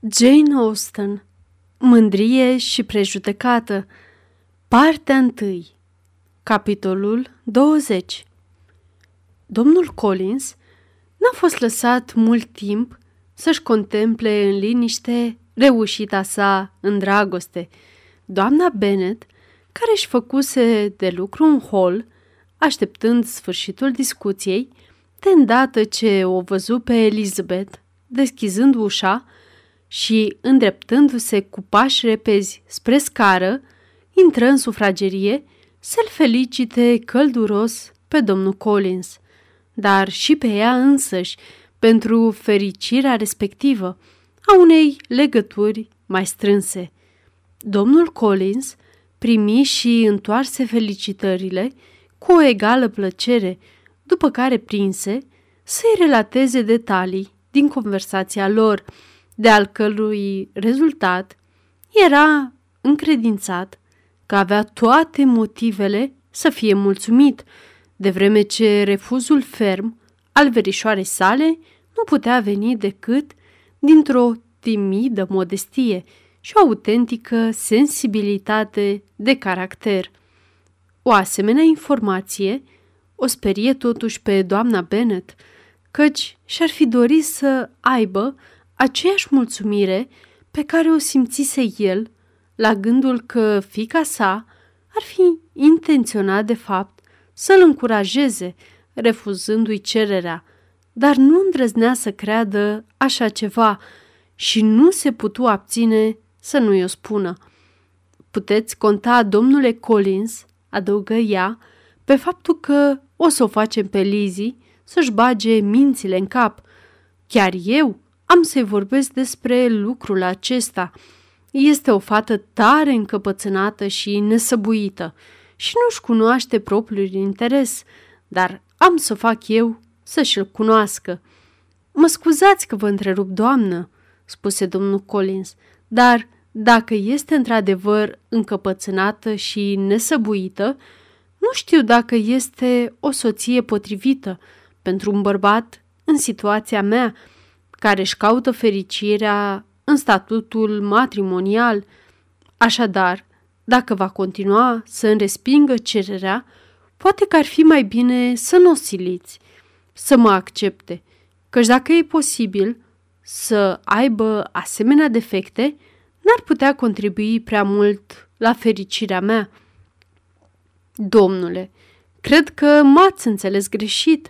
Jane Austen Mândrie și prejudecată Partea 1 Capitolul 20 Domnul Collins n-a fost lăsat mult timp să-și contemple în liniște reușita sa în dragoste. Doamna Bennet, care își făcuse de lucru un hol, așteptând sfârșitul discuției, de îndată ce o văzu pe Elizabeth, deschizând ușa, și, îndreptându-se cu pași repezi spre scară, intră în sufragerie să-l felicite călduros pe domnul Collins, dar și pe ea însăși pentru fericirea respectivă a unei legături mai strânse. Domnul Collins primi și întoarse felicitările cu o egală plăcere, după care prinse să-i relateze detalii din conversația lor, de al cărui rezultat era încredințat că avea toate motivele să fie mulțumit, de vreme ce refuzul ferm al verișoarei sale nu putea veni decât dintr-o timidă modestie și o autentică sensibilitate de caracter. O asemenea informație o sperie totuși pe doamna Bennet, căci și-ar fi dorit să aibă aceeași mulțumire pe care o simțise el la gândul că fica sa ar fi intenționat de fapt să-l încurajeze, refuzându-i cererea, dar nu îndrăznea să creadă așa ceva și nu se putu abține să nu-i o spună. Puteți conta, domnule Collins, adăugă ea, pe faptul că o să o facem pe Lizzie să-și bage mințile în cap. Chiar eu am să-i vorbesc despre lucrul acesta. Este o fată tare încăpățânată și nesăbuită și nu-și cunoaște propriul interes, dar am să fac eu să și-l cunoască. Mă scuzați că vă întrerup, doamnă, spuse domnul Collins, dar dacă este într-adevăr încăpățânată și nesăbuită, nu știu dacă este o soție potrivită pentru un bărbat în situația mea, care își caută fericirea în statutul matrimonial. Așadar, dacă va continua să îmi respingă cererea, poate că ar fi mai bine să nu o siliți, să mă accepte, căci dacă e posibil să aibă asemenea defecte, n-ar putea contribui prea mult la fericirea mea. Domnule, cred că m-ați înțeles greșit,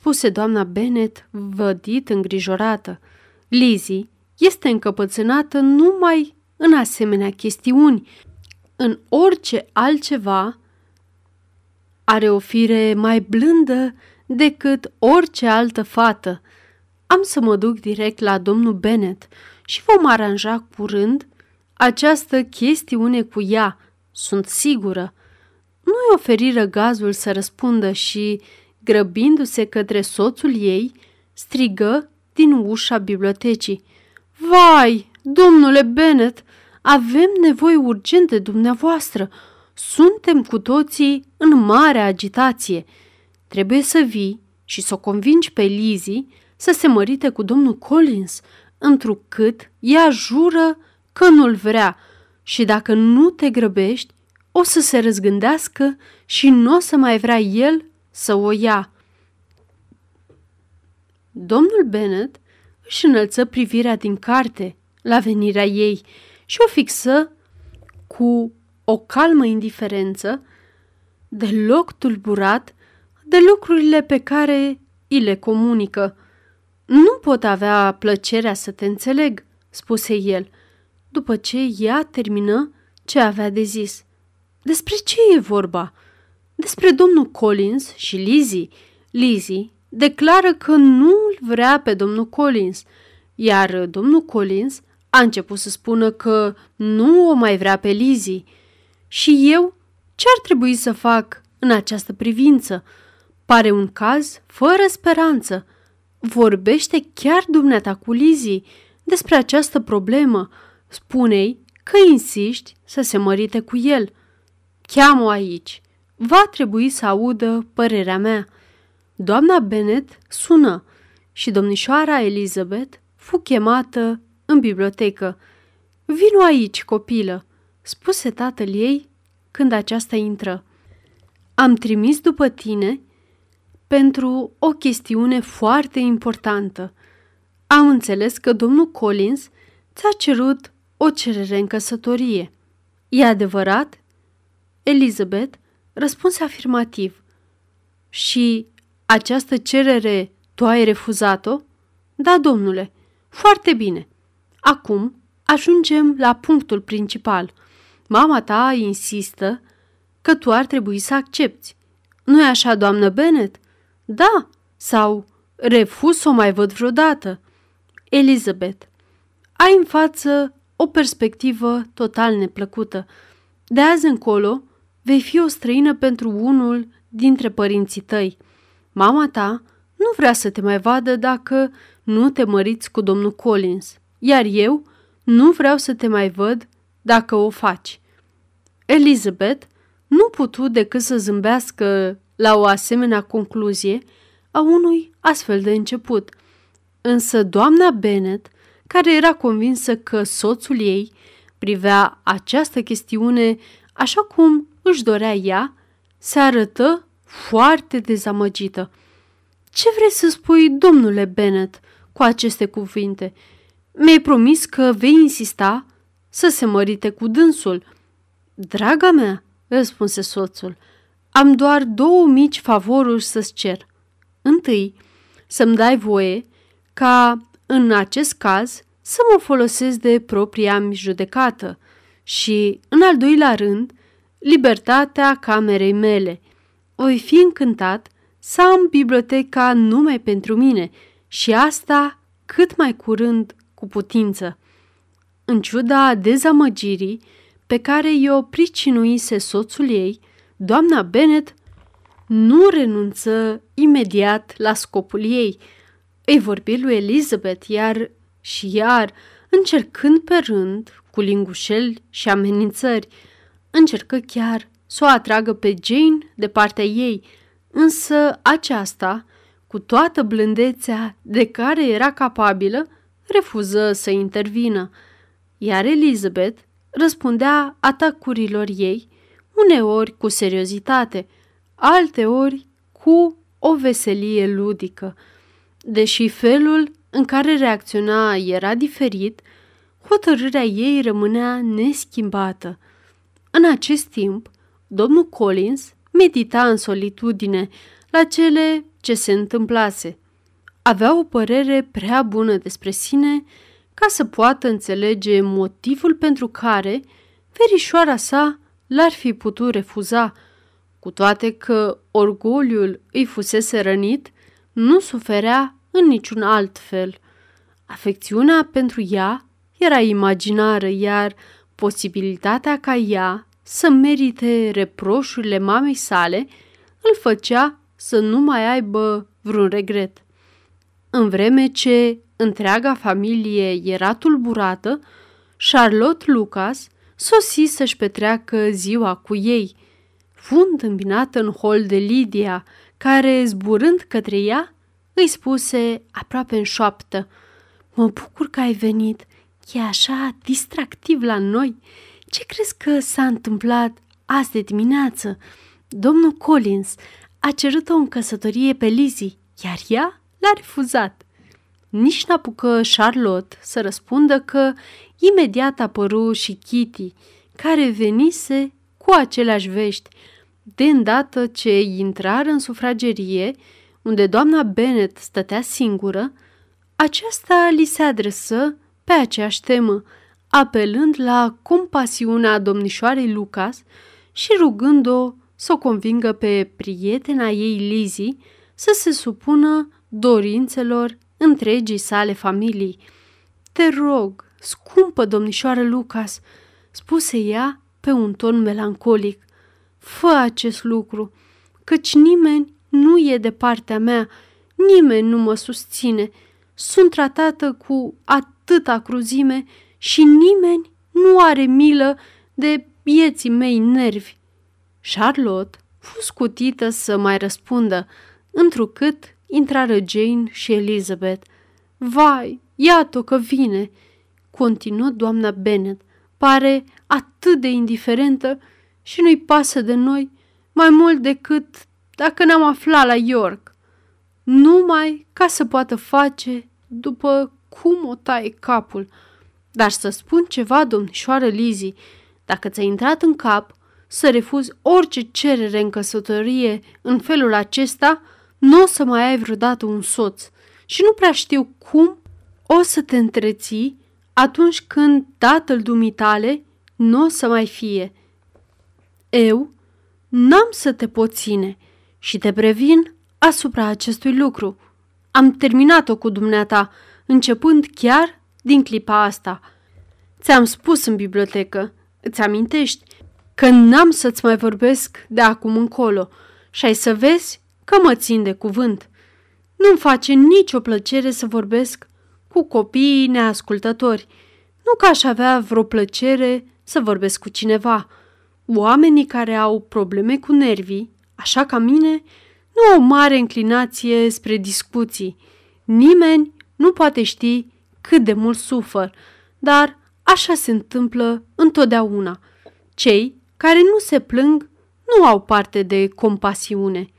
spuse doamna Bennet, vădit îngrijorată. Lizzie este încăpățânată numai în asemenea chestiuni. În orice altceva are o fire mai blândă decât orice altă fată. Am să mă duc direct la domnul Bennet și vom aranja curând această chestiune cu ea, sunt sigură. Nu-i oferi răgazul să răspundă și grăbindu-se către soțul ei, strigă din ușa bibliotecii. Vai, domnule Bennet, avem nevoie urgent de dumneavoastră. Suntem cu toții în mare agitație. Trebuie să vii și să o convingi pe Lizzie să se mărite cu domnul Collins, întrucât ea jură că nu-l vrea și dacă nu te grăbești, o să se răzgândească și nu o să mai vrea el să o ia. Domnul Bennet își înălță privirea din carte la venirea ei și o fixă cu o calmă indiferență, deloc tulburat de lucrurile pe care îi le comunică. Nu pot avea plăcerea să te înțeleg, spuse el, după ce ea termină ce avea de zis. Despre ce e vorba? Despre domnul Collins și Lizzie. Lizzie declară că nu îl vrea pe domnul Collins, iar domnul Collins a început să spună că nu o mai vrea pe Lizzie. Și eu ce ar trebui să fac în această privință? Pare un caz fără speranță. Vorbește chiar dumneata cu Lizzie despre această problemă. Spune-i că insiști să se mărite cu el. Cheamă aici va trebui să audă părerea mea. Doamna Bennet sună și domnișoara Elizabeth fu chemată în bibliotecă. Vino aici, copilă, spuse tatăl ei când aceasta intră. Am trimis după tine pentru o chestiune foarte importantă. Am înțeles că domnul Collins ți-a cerut o cerere în căsătorie. E adevărat? Elizabeth răspunse afirmativ. Și această cerere tu ai refuzat-o? Da, domnule. Foarte bine. Acum ajungem la punctul principal. Mama ta insistă că tu ar trebui să accepti. Nu-i așa, doamnă Bennet? Da, sau refuz să o mai văd vreodată. Elizabeth, ai în față o perspectivă total neplăcută. De azi încolo vei fi o străină pentru unul dintre părinții tăi. Mama ta nu vrea să te mai vadă dacă nu te măriți cu domnul Collins, iar eu nu vreau să te mai văd dacă o faci. Elizabeth nu putu decât să zâmbească la o asemenea concluzie a unui astfel de început. Însă doamna Bennet, care era convinsă că soțul ei privea această chestiune așa cum își dorea ea, se arătă foarte dezamăgită. Ce vrei să spui, domnule Bennet, cu aceste cuvinte? Mi-ai promis că vei insista să se mărite cu dânsul. Draga mea, răspunse soțul, am doar două mici favoruri să-ți cer. Întâi, să-mi dai voie ca, în acest caz, să mă folosesc de propria mi judecată și, în al doilea rând, libertatea camerei mele. Voi fi încântat să am biblioteca numai pentru mine și asta cât mai curând cu putință. În ciuda dezamăgirii pe care i-o pricinuise soțul ei, doamna Bennet nu renunță imediat la scopul ei. Îi vorbi lui Elizabeth iar și iar, încercând pe rând, cu lingușeli și amenințări, încercă chiar să o atragă pe Jane de partea ei, însă aceasta, cu toată blândețea de care era capabilă, refuză să intervină, iar Elizabeth răspundea atacurilor ei, uneori cu seriozitate, alteori cu o veselie ludică. Deși felul în care reacționa era diferit, hotărârea ei rămânea neschimbată. În acest timp, domnul Collins medita în solitudine la cele ce se întâmplase. Avea o părere prea bună despre sine ca să poată înțelege motivul pentru care verișoara sa l-ar fi putut refuza, cu toate că orgoliul îi fusese rănit, nu suferea în niciun alt fel. Afecțiunea pentru ea era imaginară, iar posibilitatea ca ea să merite reproșurile mamei sale îl făcea să nu mai aibă vreun regret. În vreme ce întreaga familie era tulburată, Charlotte Lucas sosi să-și petreacă ziua cu ei. Fund îmbinată în hol de Lydia, care, zburând către ea, îi spuse aproape în șoaptă, Mă bucur că ai venit, e așa distractiv la noi. Ce crezi că s-a întâmplat azi de dimineață? Domnul Collins a cerut-o în căsătorie pe Lizzie, iar ea l-a refuzat. Nici n-apucă Charlotte să răspundă că imediat apăru și Kitty, care venise cu aceleași vești. De îndată ce intrară în sufragerie, unde doamna Bennet stătea singură, aceasta li se adresă pe aceeași temă, apelând la compasiunea domnișoarei Lucas și rugând-o să o convingă pe prietena ei Lizzie să se supună dorințelor întregii sale familii. Te rog, scumpă domnișoară Lucas, spuse ea pe un ton melancolic, fă acest lucru, căci nimeni nu e de partea mea, nimeni nu mă susține, sunt tratată cu atâta cruzime și nimeni nu are milă de vieții mei nervi. Charlotte fu scutită să mai răspundă, întrucât intrară Jane și Elizabeth. Vai, iată că vine! continuă doamna Bennet, pare atât de indiferentă și nu-i pasă de noi mai mult decât dacă ne-am aflat la York. Numai ca să poată face după cum o taie capul. Dar să spun ceva, domnișoară Lizzie, dacă ți-a intrat în cap să refuzi orice cerere în căsătorie în felul acesta, nu o să mai ai vreodată un soț și nu prea știu cum o să te întreții atunci când tatăl dumitale nu o să mai fie. Eu n-am să te pot ține și te previn asupra acestui lucru. Am terminat-o cu dumneata, începând chiar din clipa asta. Ți-am spus în bibliotecă, îți amintești, că n-am să-ți mai vorbesc de acum încolo și ai să vezi că mă țin de cuvânt. Nu-mi face nicio plăcere să vorbesc cu copiii neascultători. Nu că aș avea vreo plăcere să vorbesc cu cineva. Oamenii care au probleme cu nervii, așa ca mine, nu au mare înclinație spre discuții. Nimeni nu poate ști cât de mult sufăr, dar așa se întâmplă întotdeauna. Cei care nu se plâng nu au parte de compasiune.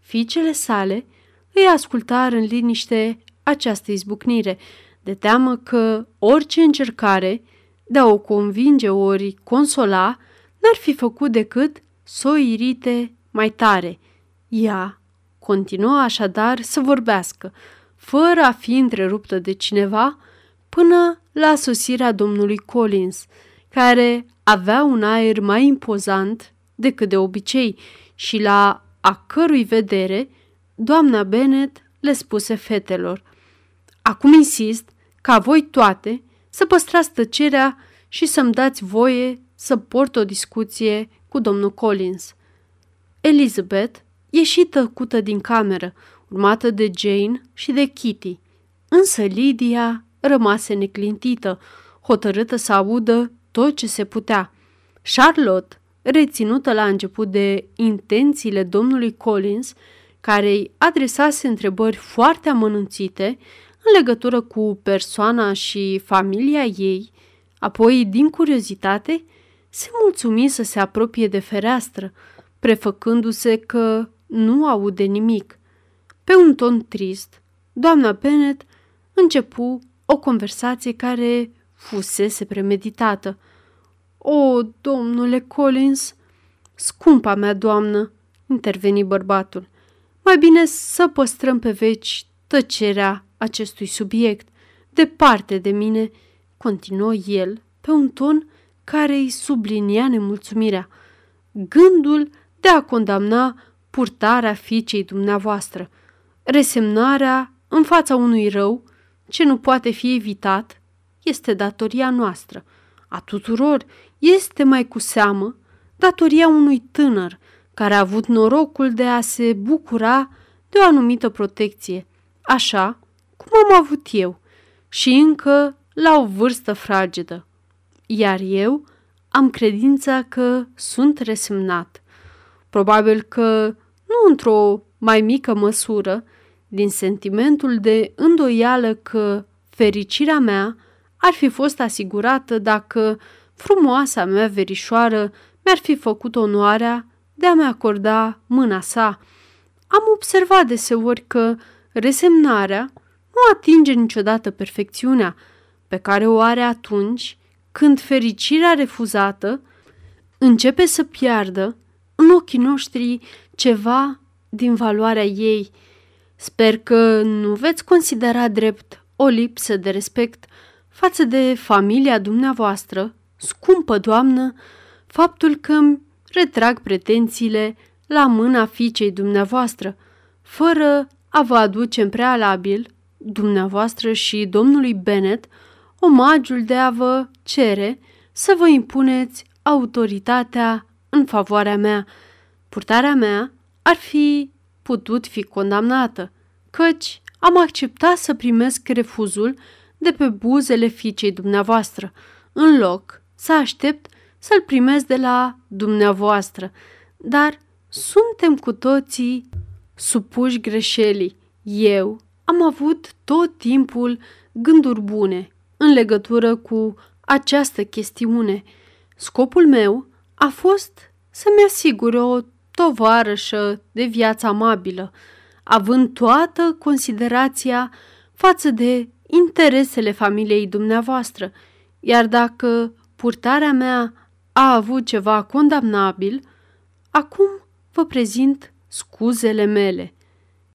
Fiicele sale îi ascultară în liniște această izbucnire, de teamă că orice încercare de a o convinge ori consola n-ar fi făcut decât să o irite mai tare. Ea continuă așadar să vorbească, fără a fi întreruptă de cineva, până la sosirea domnului Collins, care avea un aer mai impozant decât de obicei și la a cărui vedere doamna Bennet le spuse fetelor. Acum insist ca voi toate să păstrați tăcerea și să-mi dați voie să port o discuție cu domnul Collins. Elizabeth ieși tăcută din cameră, urmată de Jane și de Kitty, însă Lydia rămase neclintită, hotărâtă să audă tot ce se putea. Charlotte, reținută la început de intențiile domnului Collins, care îi adresase întrebări foarte amănunțite în legătură cu persoana și familia ei, apoi, din curiozitate, se mulțumi să se apropie de fereastră, prefăcându-se că nu aude nimic. Pe un ton trist, doamna Bennet începu o conversație care fusese premeditată. O, domnule Collins, scumpa mea doamnă, interveni bărbatul, mai bine să păstrăm pe veci tăcerea acestui subiect. Departe de mine, continuă el, pe un ton care îi sublinia nemulțumirea. Gândul de a condamna purtarea fiicei dumneavoastră, resemnarea în fața unui rău ce nu poate fi evitat, este datoria noastră, a tuturor, este mai cu seamă datoria unui tânăr care a avut norocul de a se bucura de o anumită protecție, așa cum am avut eu, și încă la o vârstă fragedă. Iar eu am credința că sunt resemnat. Probabil că nu într-o mai mică măsură, din sentimentul de îndoială că fericirea mea ar fi fost asigurată dacă frumoasa mea verișoară mi-ar fi făcut onoarea de a-mi acorda mâna sa. Am observat deseori că resemnarea nu atinge niciodată perfecțiunea, pe care o are atunci când fericirea refuzată începe să piardă în ochii noștri ceva din valoarea ei. Sper că nu veți considera drept o lipsă de respect față de familia dumneavoastră, scumpă doamnă, faptul că îmi retrag pretențiile la mâna fiicei dumneavoastră, fără a vă aduce în prealabil, dumneavoastră și domnului Bennet, omagiul de a vă cere să vă impuneți autoritatea în favoarea mea. Purtarea mea ar fi putut fi condamnată, căci am acceptat să primesc refuzul de pe buzele fiicei dumneavoastră, în loc să aștept să-l primesc de la dumneavoastră, dar suntem cu toții supuși greșelii. Eu am avut tot timpul gânduri bune, în în legătură cu această chestiune. Scopul meu a fost să-mi asigure o tovarășă de viață amabilă, având toată considerația față de interesele familiei dumneavoastră, iar dacă purtarea mea a avut ceva condamnabil, acum vă prezint scuzele mele.